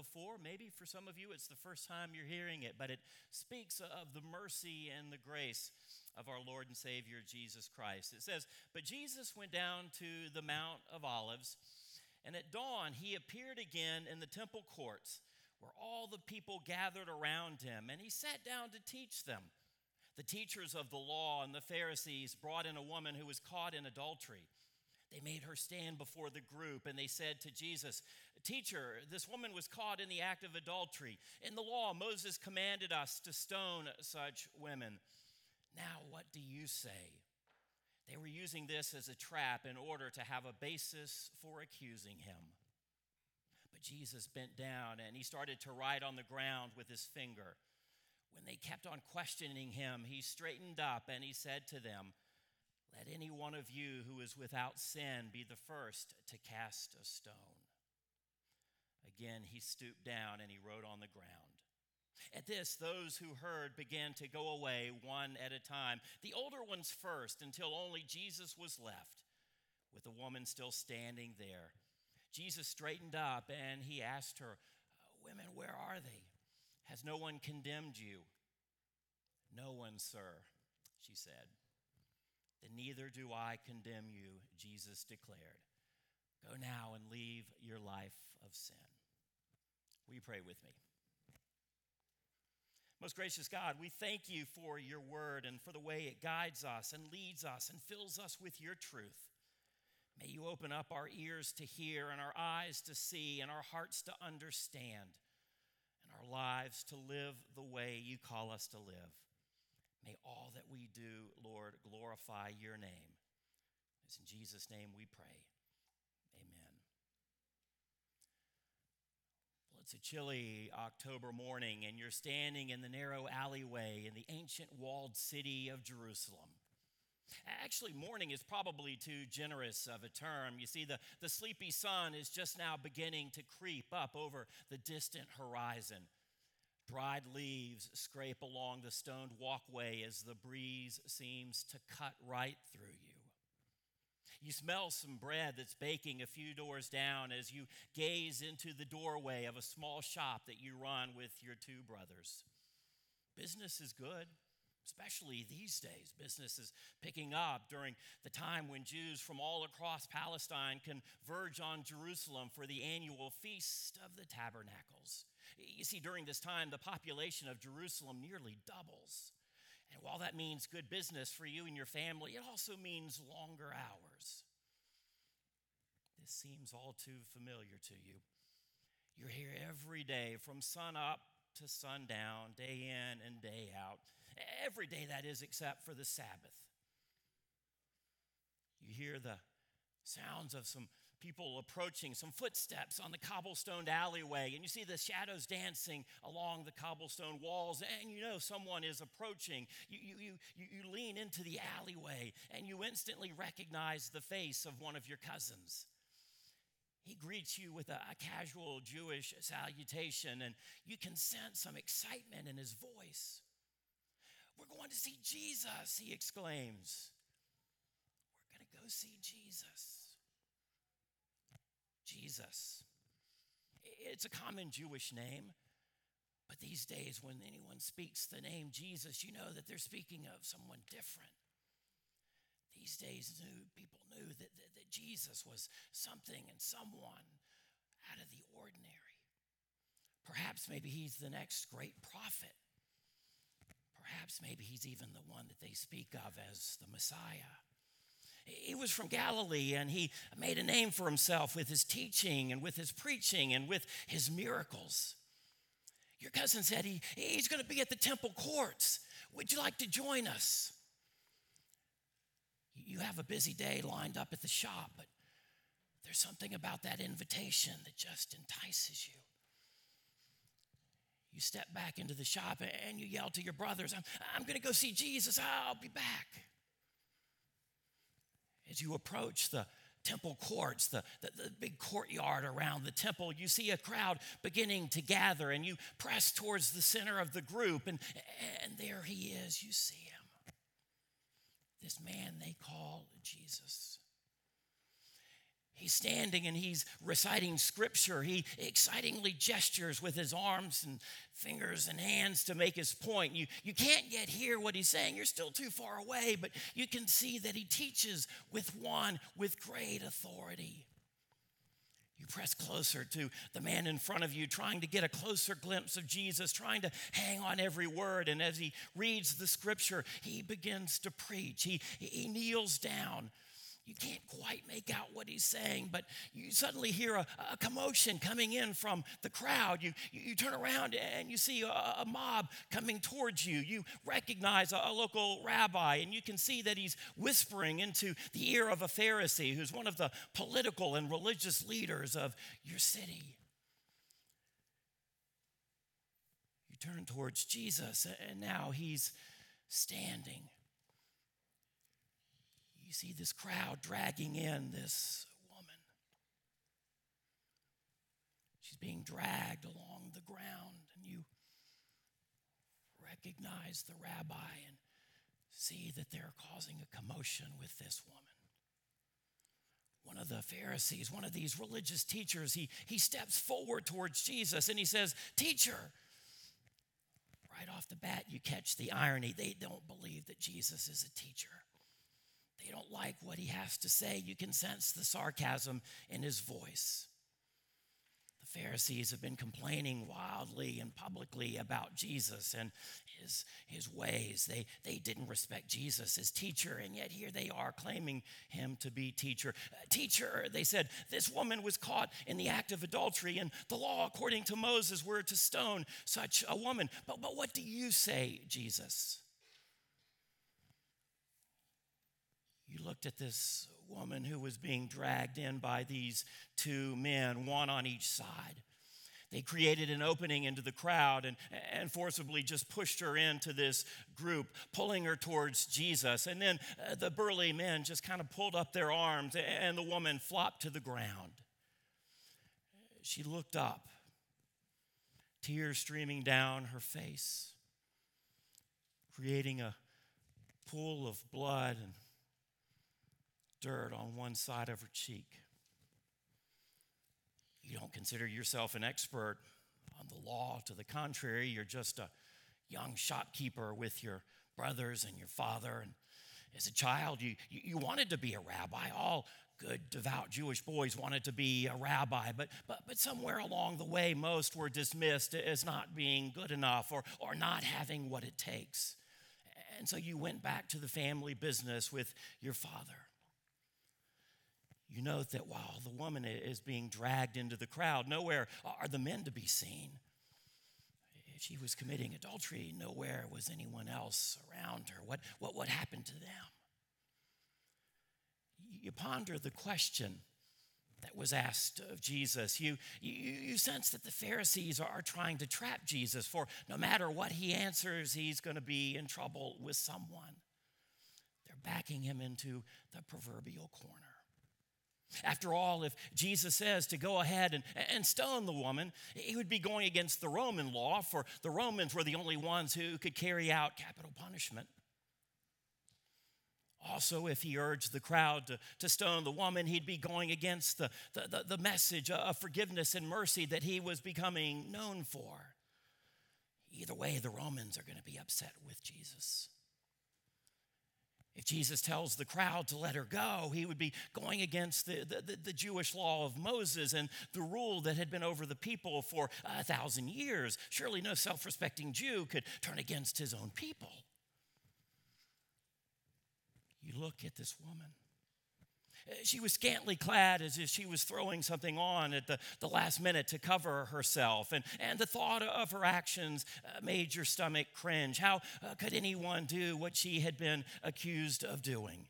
before. Maybe for some of you, it's the first time you're hearing it, but it speaks of the mercy and the grace of our Lord and Savior Jesus Christ. It says, But Jesus went down to the Mount of Olives, and at dawn he appeared again in the temple courts where all the people gathered around him, and he sat down to teach them. The teachers of the law and the Pharisees brought in a woman who was caught in adultery. They made her stand before the group and they said to Jesus, Teacher, this woman was caught in the act of adultery. In the law, Moses commanded us to stone such women. Now, what do you say? They were using this as a trap in order to have a basis for accusing him. But Jesus bent down and he started to write on the ground with his finger. When they kept on questioning him, he straightened up and he said to them, let any one of you who is without sin be the first to cast a stone. Again, he stooped down and he wrote on the ground. At this, those who heard began to go away one at a time, the older ones first, until only Jesus was left, with the woman still standing there. Jesus straightened up and he asked her, Women, where are they? Has no one condemned you? No one, sir, she said then neither do I condemn you, Jesus declared. Go now and leave your life of sin. Will you pray with me? Most gracious God, we thank you for your word and for the way it guides us and leads us and fills us with your truth. May you open up our ears to hear and our eyes to see and our hearts to understand and our lives to live the way you call us to live. May all that we do, Lord, glorify your name. It's in Jesus' name we pray. Amen. Well, it's a chilly October morning, and you're standing in the narrow alleyway in the ancient walled city of Jerusalem. Actually, morning is probably too generous of a term. You see, the, the sleepy sun is just now beginning to creep up over the distant horizon. Dried leaves scrape along the stoned walkway as the breeze seems to cut right through you. You smell some bread that's baking a few doors down as you gaze into the doorway of a small shop that you run with your two brothers. Business is good especially these days. Business is picking up during the time when Jews from all across Palestine converge on Jerusalem for the annual Feast of the Tabernacles. You see, during this time, the population of Jerusalem nearly doubles. And while that means good business for you and your family, it also means longer hours. This seems all too familiar to you. You're here every day from sun up to sundown, day in and day out. Every day, that is, except for the Sabbath. You hear the sounds of some people approaching, some footsteps on the cobblestone alleyway, and you see the shadows dancing along the cobblestone walls, and you know someone is approaching. You, you, you, you lean into the alleyway, and you instantly recognize the face of one of your cousins. He greets you with a, a, casual Jewish salutation, and you can sense some excitement in his voice. We're going to see Jesus, he exclaims. We're going to go see Jesus. Jesus. It's a common Jewish name, but these days, when anyone speaks the name Jesus, you know that they're speaking of someone different. These days, knew, people knew that, that, that Jesus was something and someone out of the ordinary. Perhaps maybe he's the next great prophet. Perhaps maybe he's even the one that they speak of as the Messiah. He was from Galilee and he made a name for himself with his teaching and with his preaching and with his miracles. Your cousin said he, he's going to be at the temple courts. Would you like to join us? You have a busy day lined up at the shop, but there's something about that invitation that just entices you. You step back into the shop and you yell to your brothers, I'm, I'm going to go see Jesus. I'll be back. As you approach the temple courts, the, the, the, big courtyard around the temple, you see a crowd beginning to gather and you press towards the center of the group, and, and there he is. You see him this man they call Jesus. He's standing and he's reciting scripture. He excitingly gestures with his arms and fingers and hands to make his point. You, you can't yet hear what he's saying, you're still too far away, but you can see that he teaches with one with great authority. You press closer to the man in front of you, trying to get a closer glimpse of Jesus, trying to hang on every word. And as he reads the scripture, he begins to preach. He, he kneels down you can't quite make out what he's saying, but you suddenly hear a, a commotion coming in from the crowd. You, you, you turn around and you see a, a, mob coming towards you. You recognize a, a local rabbi, and you can see that he's whispering into the ear of a Pharisee who's one of the political and religious leaders of your city. You turn towards Jesus, and now he's standing you see this crowd dragging in this woman. She's being dragged along the ground, and you recognize the rabbi and see that they're causing a commotion with this woman. One of the Pharisees, one of these religious teachers, he, he steps forward towards Jesus and he says, Teacher, right off the bat, you catch the irony. They don't believe that Jesus is a teacher. They don't like what he has to say. You can sense the sarcasm in his voice. The Pharisees have been complaining wildly and publicly about Jesus and his, his ways. They, they didn't respect Jesus as teacher, and yet here they are claiming him to be teacher. Uh, teacher, they said, this woman was caught in the act of adultery, and the law, according to Moses, were to stone such a woman. But, but what do you say, Jesus? You looked at this woman who was being dragged in by these two men, one on each side. They created an opening into the crowd and, and forcibly just pushed her into this group, pulling her towards Jesus. And then uh, the burly men just kind of pulled up their arms, and the woman flopped to the ground. She looked up, tears streaming down her face, creating a pool of blood and dirt on one side of her cheek. You don't consider yourself an expert on the law. To the contrary, you're just a young shopkeeper with your brothers and your father. And as a child, you, you, wanted to be a rabbi. All good, devout Jewish boys wanted to be a rabbi, but, but, but somewhere along the way, most were dismissed as not being good enough or, or not having what it takes. And so you went back to the family business with your father you note that while the woman is being dragged into the crowd, nowhere are the men to be seen. If she was committing adultery, nowhere was anyone else around her. What, what, what happened to them? You ponder the question that was asked of Jesus. You, you, you sense that the Pharisees are trying to trap Jesus, for no matter what he answers, he's going to be in trouble with someone. They're backing him into the proverbial corner. After all, if Jesus says to go ahead and, and stone the woman, he would be going against the Roman law, for the Romans were the only ones who could carry out capital punishment. Also, if he urged the crowd to, to stone the woman, he'd be going against the, the, the, the message of forgiveness and mercy that he was becoming known for. Either way, the Romans are going to be upset with Jesus. If Jesus tells the crowd to let her go, he would be going against the, the, the, Jewish law of Moses and the rule that had been over the people for a thousand years. Surely no self respecting Jew could turn against his own people. You look at this woman. She was scantily clad as if she was throwing something on at the, the last minute to cover herself. And, and the thought of her actions uh, made your stomach cringe. How uh, could anyone do what she had been accused of doing?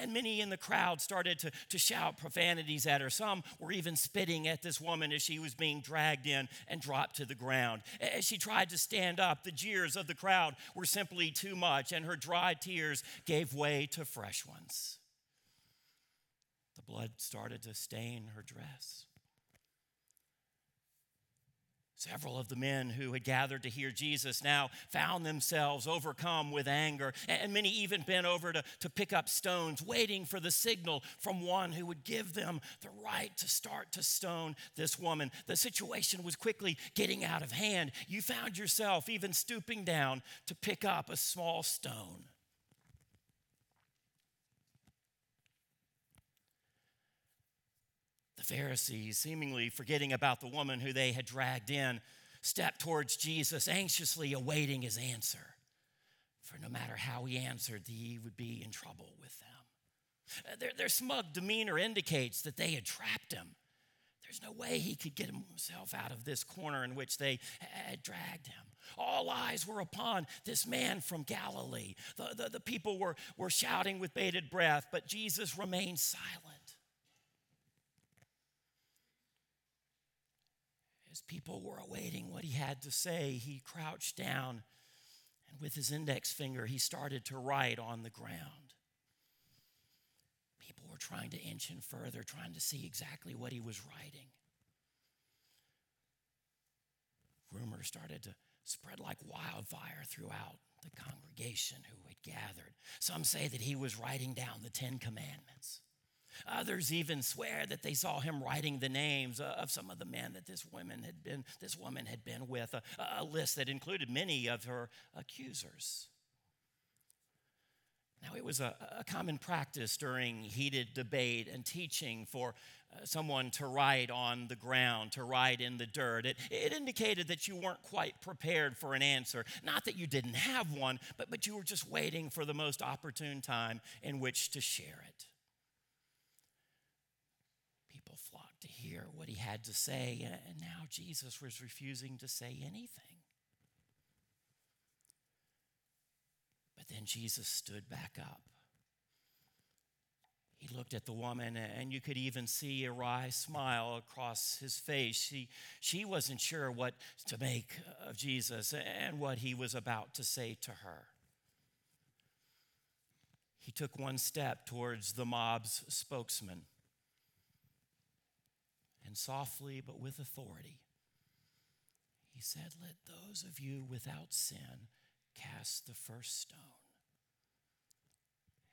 And many in the crowd started to, to shout profanities at her. Some were even spitting at this woman as she was being dragged in and dropped to the ground. As she tried to stand up, the jeers of the crowd were simply too much, and her dry tears gave way to fresh ones. Blood started to stain her dress. Several of the men who had gathered to hear Jesus now found themselves overcome with anger, and many even bent over to, to pick up stones, waiting for the signal from one who would give them the right to start to stone this woman. The situation was quickly getting out of hand. You found yourself even stooping down to pick up a small stone. The Pharisees, seemingly forgetting about the woman who they had dragged in, stepped towards Jesus, anxiously awaiting his answer. For no matter how he answered, he would be in trouble with them. Uh, their, their smug demeanor indicates that they had trapped him. There's no way he could get himself out of this corner in which they had dragged him. All eyes were upon this man from Galilee. The, the, the people were, were shouting with bated breath, but Jesus remained silent. As people were awaiting what he had to say, he crouched down and with his index finger, he started to write on the ground. People were trying to inch in further, trying to see exactly what he was writing. Rumors started to spread like wildfire throughout the congregation who had gathered. Some say that he was writing down the Ten Commandments. Others even swear that they saw him writing the names of some of the men that this woman had been, this woman had been with, a, a list that included many of her accusers. Now, it was a, a common practice during heated debate and teaching for uh, someone to write on the ground, to write in the dirt. It, it indicated that you weren't quite prepared for an answer. Not that you didn't have one, but, but you were just waiting for the most opportune time in which to share it. to hear what he had to say, and now Jesus was refusing to say anything. But then Jesus stood back up. He looked at the woman, and you could even see a wry smile across his face. She, she wasn't sure what to make of Jesus and what he was about to say to her. He took one step towards the mob's spokesman and softly but with authority, he said, Let those of you without sin cast the first stone.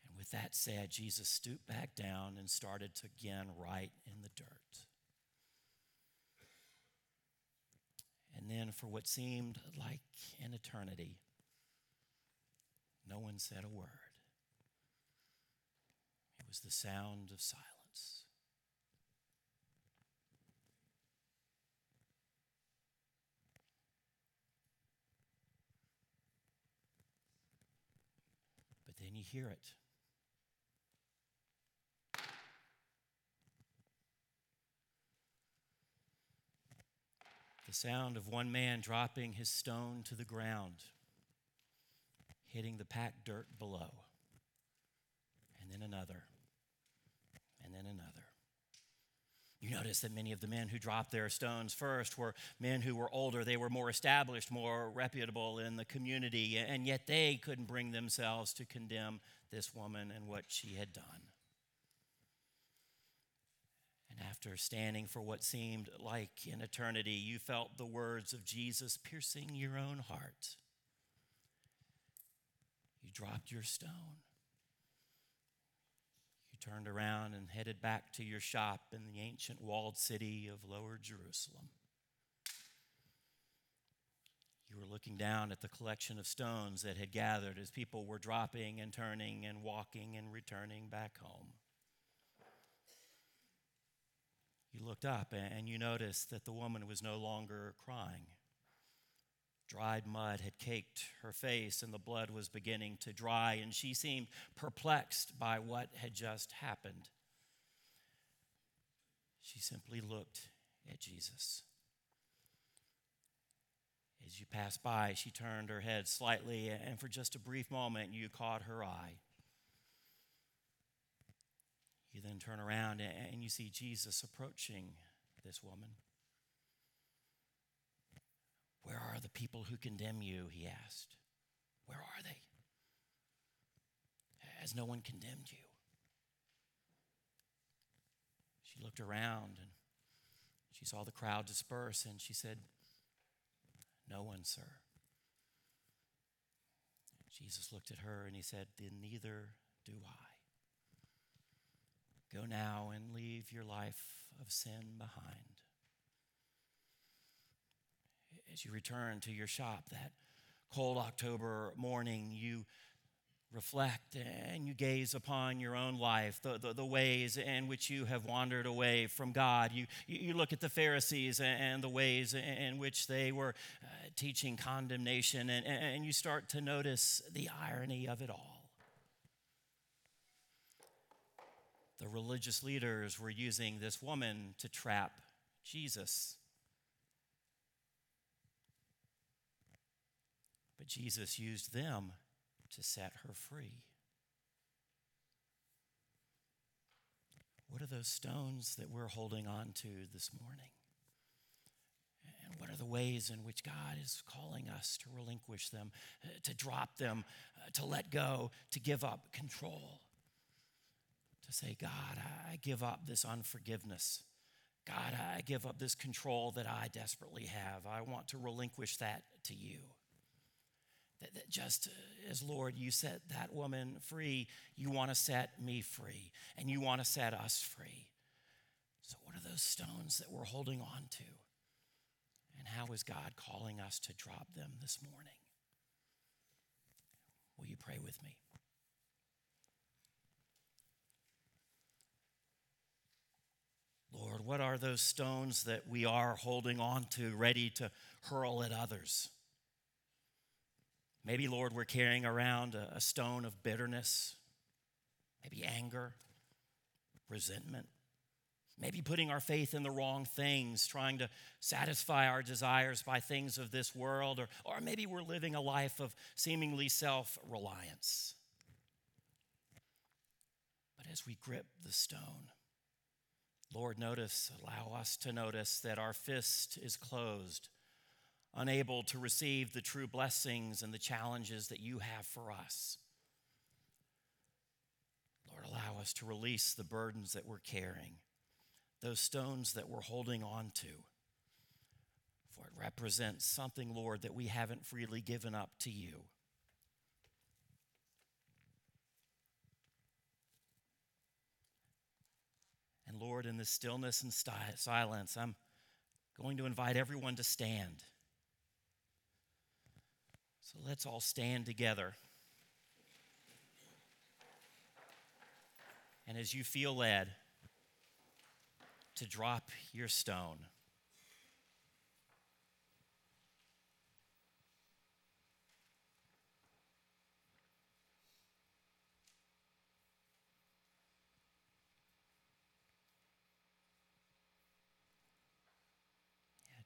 And with that said, Jesus stooped back down and started to again write in the dirt. And then, for what seemed like an eternity, no one said a word. It was the sound of silence. then you hear it. The sound of one man dropping his stone to the ground, hitting the packed dirt below, and then another, and then another. You notice that many of the men who dropped their stones first were men who were older. They were more established, more reputable in the community, and yet they couldn't bring themselves to condemn this woman and what she had done. And after standing for what seemed like an eternity, you felt the words of Jesus piercing your own heart. You dropped your stone turned around and headed back to your shop in the ancient walled city of Lower Jerusalem. You were looking down at the collection of stones that had gathered as people were dropping and turning and walking and returning back home. You looked up and you noticed that the woman was no longer crying. Dried mud had caked her face, and the blood was beginning to dry, and she seemed perplexed by what had just happened. She simply looked at Jesus. As you passed by, she turned her head slightly, and for just a brief moment, you caught her eye. You then turn around and you see Jesus approaching this woman. Where are the people who condemn you? He asked. Where are they? Has no one condemned you? She looked around and she saw the crowd disperse and she said, No one, sir. Jesus looked at her and he said, Then neither do I. Go now and leave your life of sin behind. As you return to your shop that cold October morning, you reflect and you gaze upon your own life, the, the, the, ways in which you have wandered away from God. You, you look at the Pharisees and the ways in which they were uh, teaching condemnation, and, and you start to notice the irony of it all. The religious leaders were using this woman to trap Jesus. Jesus used them to set her free. What are those stones that we're holding on to this morning? And what are the ways in which God is calling us to relinquish them, uh, to drop them, uh, to let go, to give up control? To say, God, I give up this unforgiveness. God, I give up this control that I desperately have. I want to relinquish that to you. That, that just uh, as, Lord, you set that woman free, you want to set me free, and you want to set us free. So, what are those stones that we're holding on to? And how is God calling us to drop them this morning? Will you pray with me? Lord, what are those stones that we are holding on to, ready to hurl at others? Maybe, Lord, we're carrying around a, a stone of bitterness, maybe anger, resentment. Maybe putting our faith in the wrong things, trying to satisfy our desires by things of this world, or, or maybe we're living a life of seemingly self reliance. But as we grip the stone, Lord, notice, allow us to notice that our fist is closed unable to receive the true blessings and the challenges that you have for us. Lord, allow us to release the burdens that we're carrying, those stones that we're holding on to. For it represents something, Lord, that we haven't freely given up to you. And Lord, in this stillness and silence, I'm going to invite everyone to stand. So let's all stand together. And as you feel led to drop your stone,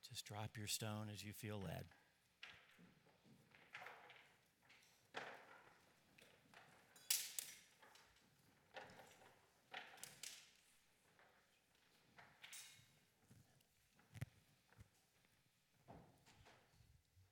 just drop your stone as you feel led.